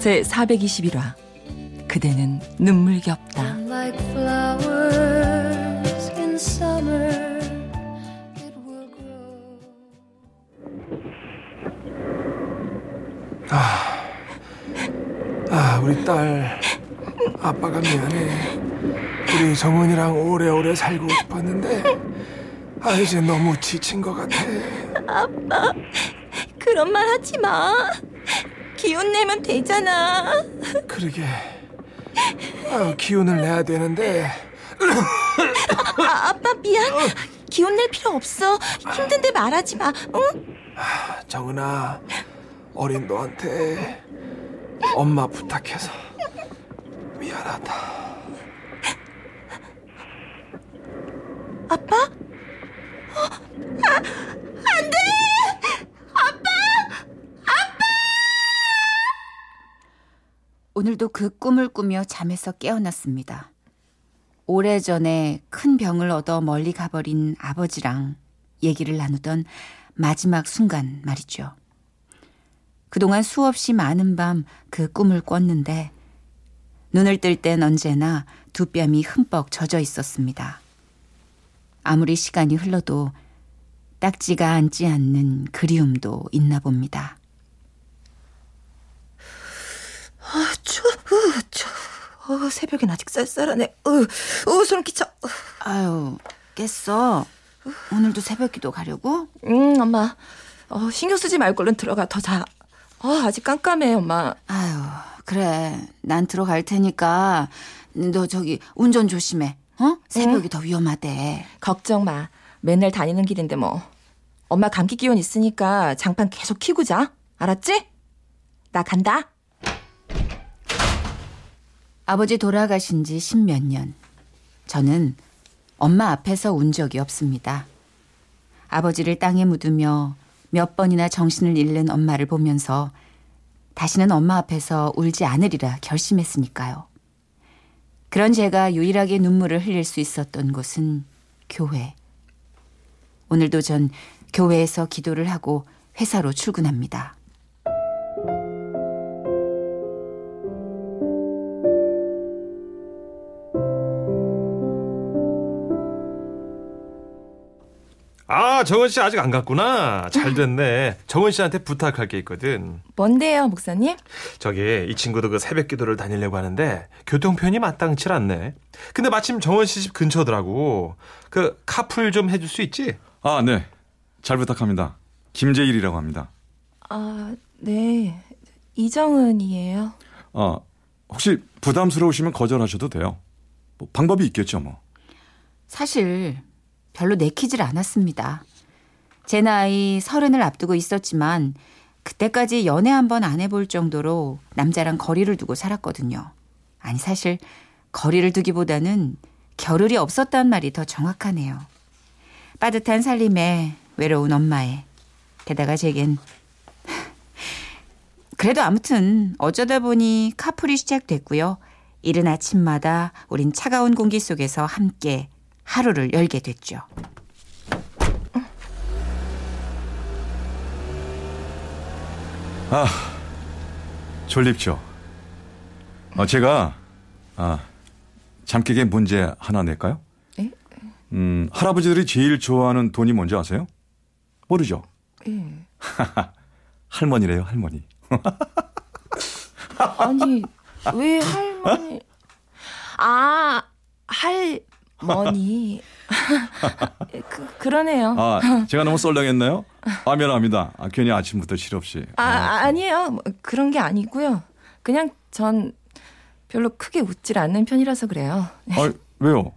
제 421화. 그대는 눈물겹다. 아, 아 우리 딸 아빠가 미안해. 우리 정은이랑 오래오래 살고 싶었는데 아 이제 너무 지친 것 같아. 아빠 그런 말 하지 마 기운 내면 되잖아. 그러게. 아, 기운을 내야 되는데. 아, 아빠 미안. 기운 낼 필요 없어. 힘든데 말하지 마. 응? 아, 정은아. 어린 너한테 엄마 부탁해서 미안하다. 아빠? 어, 아, 오늘도 그 꿈을 꾸며 잠에서 깨어났습니다. 오래전에 큰 병을 얻어 멀리 가버린 아버지랑 얘기를 나누던 마지막 순간 말이죠. 그동안 수없이 많은 밤 그 꿈을 꿨는데 눈을 뜰 땐 언제나 두 뺨이 흠뻑 젖어 있었습니다. 아무리 시간이 흘러도 딱지가 앉지 않는 그리움도 있나 봅니다. 아, 추워, 어, 추워. 어, 새벽엔 아직 쌀쌀하네. 어, 어, 소름 끼쳐. 아유, 깼어. 오늘도 새벽 기도 가려고? 응, 엄마. 어, 신경 쓰지 말고 얼른 들어가. 더 자. 어, 아직 깜깜해, 엄마. 아유, 그래. 난 들어갈 테니까 너 저기 운전 조심해. 어? 새벽이 응? 더 위험하대. 걱정 마. 맨날 다니는 길인데 뭐. 엄마 감기 기운 있으니까 장판 계속 키고 자. 알았지? 나 간다. 아버지 돌아가신 지 십몇 년. 저는 엄마 앞에서 운 적이 없습니다. 아버지를 땅에 묻으며 몇 번이나 정신을 잃는 엄마를 보면서 다시는 엄마 앞에서 울지 않으리라 결심했으니까요. 그런 제가 유일하게 눈물을 흘릴 수 있었던 곳은 교회. 오늘도 전 교회에서 기도를 하고 회사로 출근합니다. 아, 정은 씨 아직 안 갔구나. 잘 됐네. 정은 씨한테 부탁할 게 있거든. 뭔데요, 목사님? 저기, 이 친구도 그 새벽 기도를 다니려고 하는데, 교통편이 마땅치 않네. 근데 마침 정은 씨 집 근처더라고. 그, 카풀 좀 해줄 수 있지? 아, 네. 잘 부탁합니다. 김재일이라고 합니다. 아, 네. 이정은이에요. 아, 혹시 부담스러우시면 거절하셔도 돼요. 뭐 방법이 있겠죠, 뭐. 사실 별로 내키질 않았습니다. 제 나이 서른을 앞두고 있었지만 그때까지 연애 한 번 안 해볼 정도로 남자랑 거리를 두고 살았거든요. 아니 사실 거리를 두기보다는 겨를이 없었단 말이 더 정확하네요. 빠듯한 살림에 외로운 엄마에 게다가 제겐 그래도 아무튼 어쩌다 보니 카풀이 시작됐고요. 이른 아침마다 우린 차가운 공기 속에서 함께 하루를 열게 됐죠. 아, 졸립죠. 어, 제가 아, 잠 깨게 문제 하나 낼까요? 에? 음, 할아버지들이 제일 좋아하는 돈이 뭔지 아세요? 모르죠? 예. 할머니래요, 할머니. 아니, 왜 할머니? 아, 할 머니. 그, 그러네요. 아, 제가 너무 썰렁했나요? 아, 미안합니다. 아, 괜히 아침부터 실없이. 아, 아 아니에요. 뭐, 그런 게 아니고요. 그냥 전 별로 크게 웃질 않는 편이라서 그래요. 아, 왜요?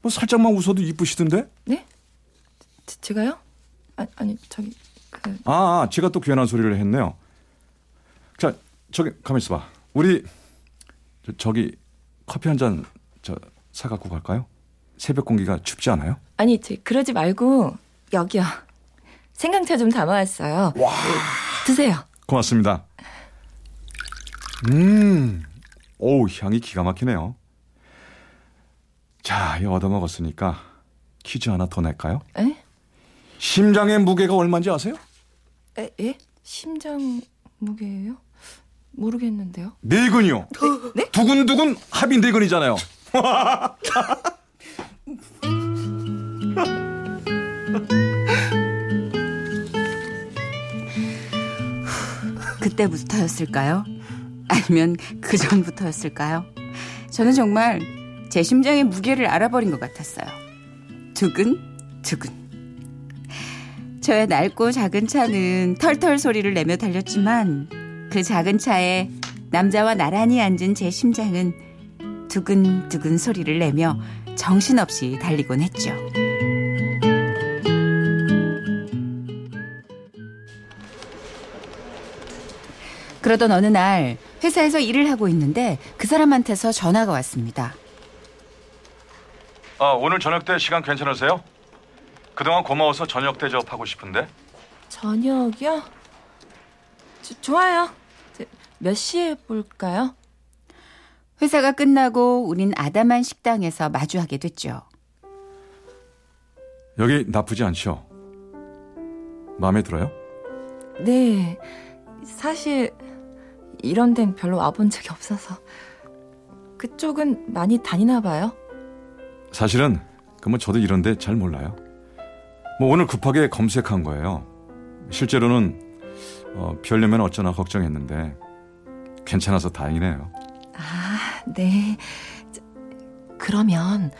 뭐 살짝만 웃어도 이쁘시던데? 네? 제, 제가요? 아, 아니, 저기 그 아, 아, 제가 또 괜한 소리를 했네요. 자, 저기 가만 있어 봐. 우리 저, 저기 커피 한 잔 저 사 갖고 갈까요? 새벽 공기가 춥지 않아요? 아니, 저, 그러지 말고 여기요. 생강차 좀 담아왔어요. 네, 드세요. 고맙습니다. 음, 오우 향이 기가 막히네요. 자, 이 얻어 먹었으니까 퀴즈 하나 더 낼까요? 에? 심장의 무게가 얼마인지 아세요? 에, 예? 심장 무게예요? 모르겠는데요. 네근이요. 네? 두근두근 합이 네근이잖아요. 그때부터였을까요? 아니면 그 전부터였을까요? 저는 정말 제 심장의 무게를 알아버린 것 같았어요. 두근, 두근. 저의 넓고 작은 차는 털털 소리를 내며 달렸지만 그 작은 차에 남자와 나란히 앉은 제 심장은 두근두근 소리를 내며 정신없이 달리곤 했죠. 그러던 어느 날 회사에서 일을 하고 있는데 그 사람한테서 전화가 왔습니다. 아, 오늘 저녁 때 시간 괜찮으세요? 그동안 고마워서 저녁 대접하고 싶은데. 저녁이요? 저, 좋아요. 저, 몇 시에 볼까요? 회사가 끝나고 우린 아담한 식당에서 마주하게 됐죠. 여기 나쁘지 않죠? 마음에 들어요? 네. 사실 이런 데는 별로 와본 적이 없어서 그쪽은 많이 다니나 봐요. 사실은 그뭐 저도 이런데 잘 몰라요. 뭐 오늘 급하게 검색한 거예요. 실제로는 어, 별려면 어쩌나 걱정했는데 괜찮아서 다행이네요. 아, 네. 저, 그러면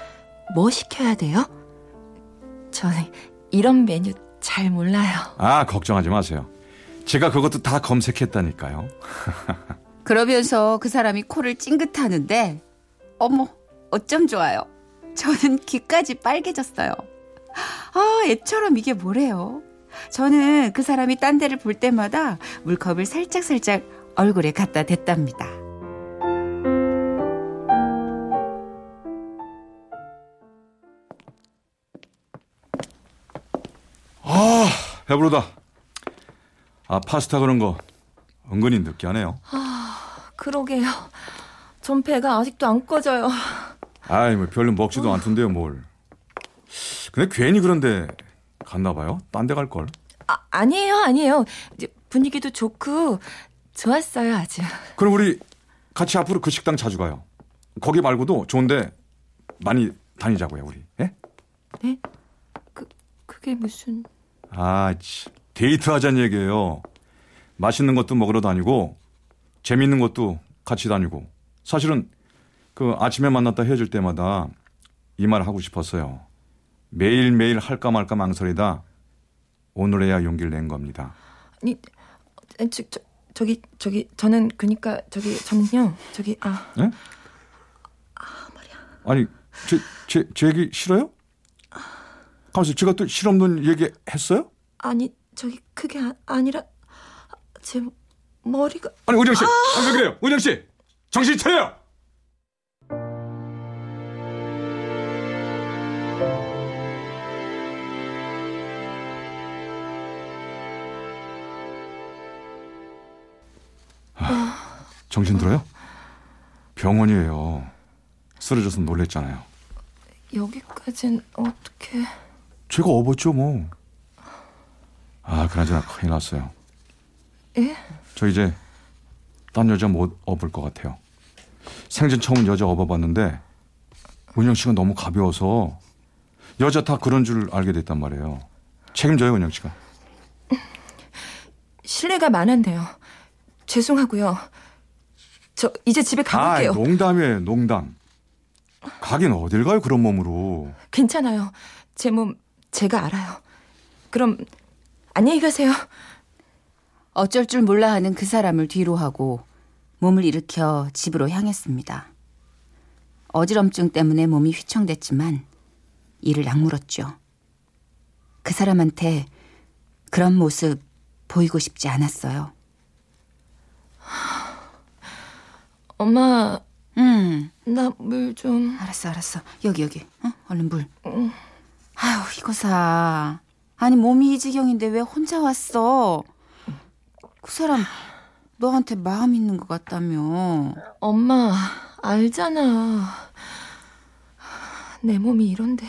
뭐 시켜야 돼요? 저는 이런 메뉴 잘 몰라요. 아 걱정하지 마세요. 제가 그것도 다 검색했다니까요. 그러면서 그 사람이 코를 찡긋하는데 어머 어쩜 좋아요. 저는 귀까지 빨개졌어요. 아 애처럼 이게 뭐래요. 저는 그 사람이 딴 데를 볼 때마다 물컵을 살짝살짝 얼굴에 갖다 댔답니다. 아 배부르다. 아 파스타 그런 거 은근히 느끼하네요. 그러게요. 전 배가 아직도 안 꺼져요. 아이 뭐 별로 먹지도 않던데요 뭘. 근데 괜히 그런데 갔나 봐요. 딴 데 갈 걸. 아, 아니에요, 아니에요. 이제 분위기도 좋고 좋았어요, 아주. 그럼 우리 같이 앞으로 그 식당 자주 가요. 거기 말고도 좋은데 많이 다니자고요 우리. 예? 네? 그 그게 무슨 아, 참. 데이트 하자는 얘기예요. 맛있는 것도 먹으러 다니고 재밌는 것도 같이 다니고. 사실은 그 아침에 만났다 헤어질 때마다 이 말 하고 싶었어요. 매일매일 할까 말까 망설이다 오늘에야 용기를 낸 겁니다. 아니 저, 저 저기 저기 저는 그니까 저기 저는요 저기 아 예? 아니, 제, 제, 제 얘기 싫어요? 가만있어. 제가 또 실없는 얘기 했어요? 아니 저기 그게 아, 아니라 제 머리가 아니, 은영 씨. 아니, 왜 그래요? 은영 씨. 정신 차려요! 아, 정신 들어요? 병원이에요. 쓰러져서 놀랬잖아요. 여기까진 어떻게 제가 업었죠, 뭐. 아, 그나저나 큰일 났어요. 예? 저 이제 딴 여자 못 업을 것 같아요. 생전 처음 여자 업어봤는데 은영 씨가 너무 가벼워서 여자 다 그런 줄 알게 됐단 말이에요. 책임져요, 은영 씨가. 실례가 많은데요. 죄송하고요. 저 이제 집에 가볼게요. 아, 농담이에요, 농담. 가긴 어딜 가요, 그런 몸으로. 괜찮아요. 제 몸 제가 알아요. 그럼 안녕히 가세요. 어쩔 줄 몰라 하는 그 사람을 뒤로 하고 몸을 일으켜 집으로 향했습니다. 어지럼증 때문에 몸이 휘청댔지만 이를 악물었죠. 그 사람한테 그런 모습 보이고 싶지 않았어요. 엄마, 음, 나물 좀. 알았어, 알았어. 여기, 여기. 어? 얼른 물. 아휴, 이거 사. 아니, 몸이 이 지경인데 왜 혼자 왔어? 그 사람, 너한테 마음 있는 것 같다며. 엄마, 알잖아. 내 몸이 이런데.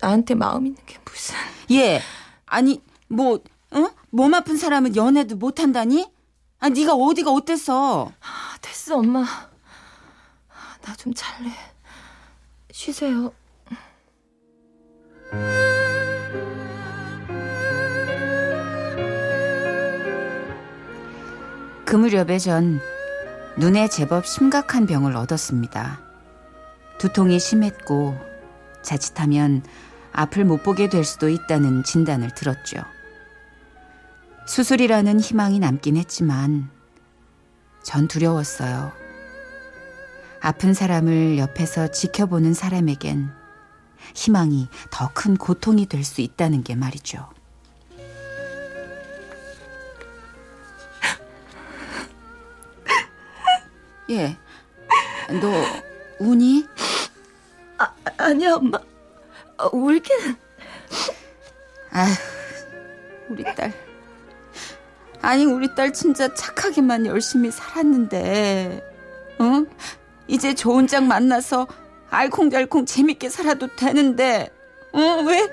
나한테 마음 있는 게 무슨. 얘, 아니, 뭐, 어? 몸 아픈 사람은 연애도 못 한다니? 아, 네가 어디가 어땠어? 아, 됐어, 엄마. 나 좀 잘래. 쉬세요. 그 무렵에 전 눈에 제법 심각한 병을 얻었습니다. 두통이 심했고 자칫하면 앞을 못 보게 될 수도 있다는 진단을 들었죠. 수술이라는 희망이 남긴 했지만 전 두려웠어요. 아픈 사람을 옆에서 지켜보는 사람에겐 희망이 더 큰 고통이 될 수 있다는 게 말이죠. 예. 너 우니? 아니야, 엄마. 어, 울기는. 아휴, 우리 딸. 아니, 우리 딸 진짜 착하게만 열심히 살았는데, 응? 이제 좋은 짝 만나서 알콩달콩 재밌게 살아도 되는데, 응? 왜,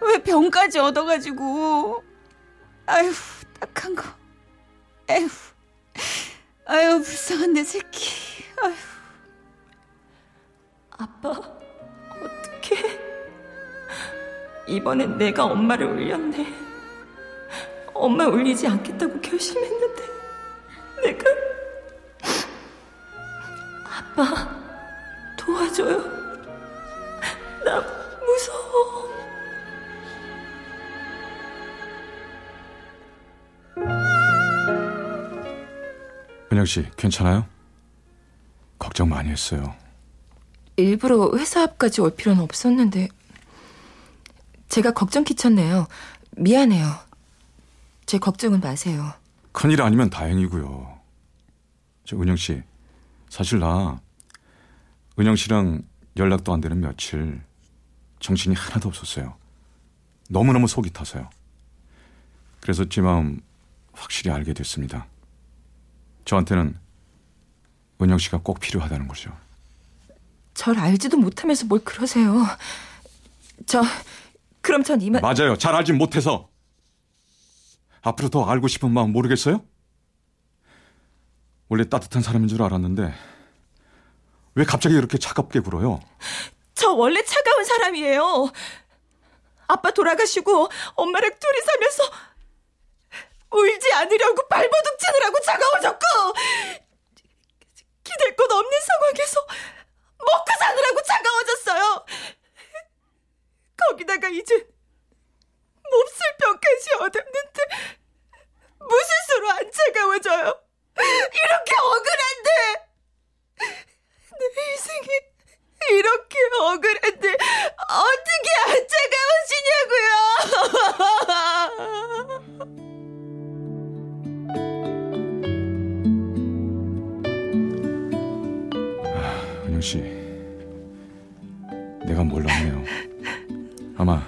왜 병까지 얻어가지고. 아휴, 딱한 거. 에휴. 아유, 불쌍한 내 새끼. 아휴. 아빠, 어떡해. 이번엔 내가 엄마를 울렸네. 엄마 울리지 않겠다고 결심했는데, 내가. 아빠, 도와줘요. 나 무서워. 은영 씨, 괜찮아요? 걱정 많이 했어요. 일부러 회사 앞까지 올 필요는 없었는데, 제가 걱정 끼쳤네요. 미안해요. 제 걱정은 마세요. 큰일 아니면 다행이고요. 저 은영 씨, 사실 나 은영 씨랑 연락도 안 되는 며칠 정신이 하나도 없었어요. 너무너무 속이 타서요. 그래서 제 마음 확실히 알게 됐습니다. 저한테는 은영 씨가 꼭 필요하다는 거죠. 절 알지도 못하면서 뭘 그러세요. 저, 그럼 전 이만. 맞아요. 잘 알진 못해서. 앞으로 더 알고 싶은 마음 모르겠어요? 원래 따뜻한 사람인 줄 알았는데 왜 갑자기 이렇게 차갑게 굴어요? 저 원래 차가운 사람이에요. 아빠 돌아가시고 엄마랑 둘이 살면서 울지 않으려고 발버둥 치느라고 차가워졌고 기댈 곳 없는 상황에서 먹고 사느라고 차가워졌어요. 거기다가 이제 몹쓸 병까지 얻었는데 무슨 수로 안 차가워져요? 이렇게 억울한데 내 인생이 이렇게 억울한데 어떻게 안 차가워지냐고요? 은영 씨, 내가 몰랐네요. 아마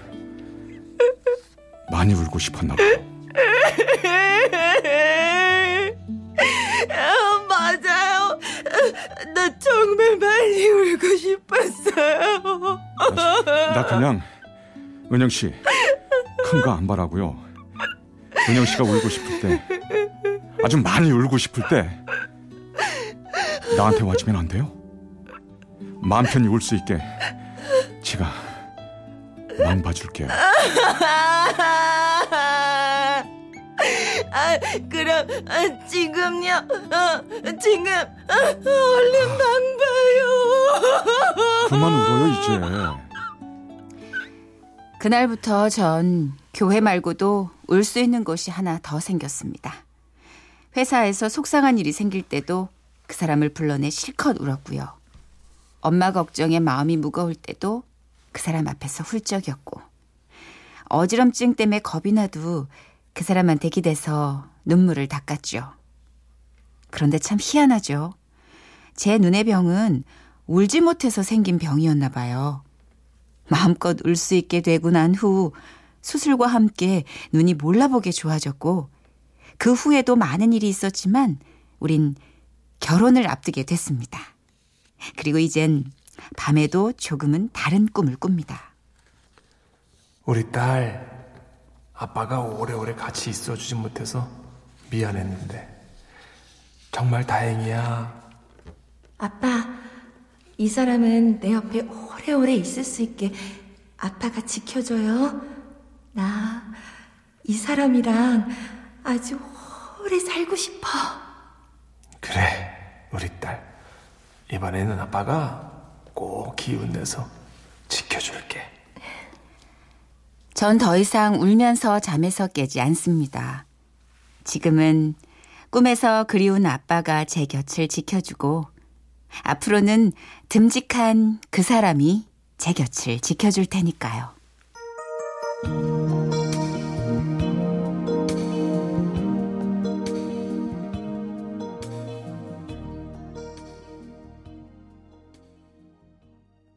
많이 울고 싶었나 봐요. 아, 맞아요. 나 정말 많이 울고 싶었어요. 나 그냥 은영 씨 큰 거 안 바라고요. 은영 씨가 울고 싶을 때, 아주 많이 울고 싶을 때 나한테 와주면 안 돼요? 마음 편히 울 수 있게 제가 망 봐줄게요. 아, 그럼 아, 지금요? 어, 지금 어, 얼른 방 봐요. 그만 울어요 이제. 그날부터 전 교회 말고도 울 수 있는 곳이 하나 더 생겼습니다. 회사에서 속상한 일이 생길 때도 그 사람을 불러내 실컷 울었고요. 엄마 걱정에 마음이 무거울 때도 그 사람 앞에서 훌쩍였고 어지럼증 때문에 겁이 나도 그 사람한테 기대서 눈물을 닦았죠. 그런데 참 희한하죠. 제 눈의 병은 울지 못해서 생긴 병이었나 봐요. 마음껏 울 수 있게 되고 난 후 수술과 함께 눈이 몰라보게 좋아졌고 그 후에도 많은 일이 있었지만 우린 결혼을 앞두게 됐습니다. 그리고 이젠 밤에도 조금은 다른 꿈을 꿉니다. 우리 딸 아빠가 오래오래 같이 있어주지 못해서 미안했는데 정말 다행이야. 아빠, 이 사람은 내 옆에 오래오래 있을 수 있게 아빠가 지켜줘요. 나 이 사람이랑 아주 오래 살고 싶어. 그래, 우리 딸. 이번에는 아빠가 꼭 기운 내서 지켜줄게. 전 더 이상 울면서 잠에서 깨지 않습니다. 지금은 꿈에서 그리운 아빠가 제 곁을 지켜주고 앞으로는 듬직한 그 사람이 제 곁을 지켜줄 테니까요.